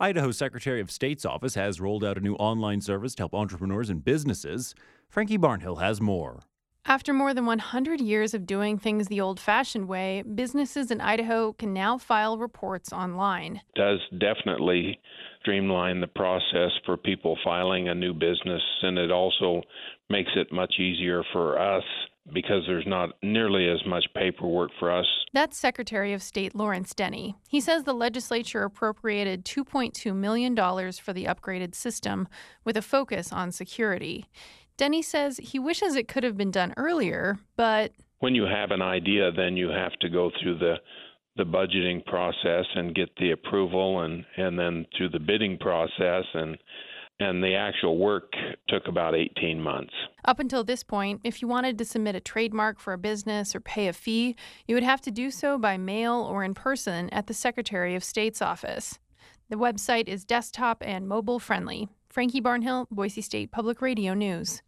Idaho's Secretary of State's office has rolled out a new online service to help entrepreneurs and businesses. Frankie Barnhill has more. After more than 100 years of doing things the old fashioned way, businesses in Idaho can now file reports online. It does definitely streamline the process for people filing a new business, and it also makes it much easier for us because there's not nearly as much paperwork for us. That's Secretary of State Lawerence Denney. He says the legislature appropriated $2.2 million for the upgraded system with a focus on security. Denney says he wishes it could have been done earlier, but when you have an idea, then you have to go through the the budgeting process and get the approval and and then through the bidding process and and the actual work took about 18 months. Up until this point, if you wanted to submit a trademark for a business or pay a fee, you would have to do so by mail or in person at the Secretary of State's office. The website is desktop and mobile friendly. Frankie Barnhill, Boise State Public Radio News.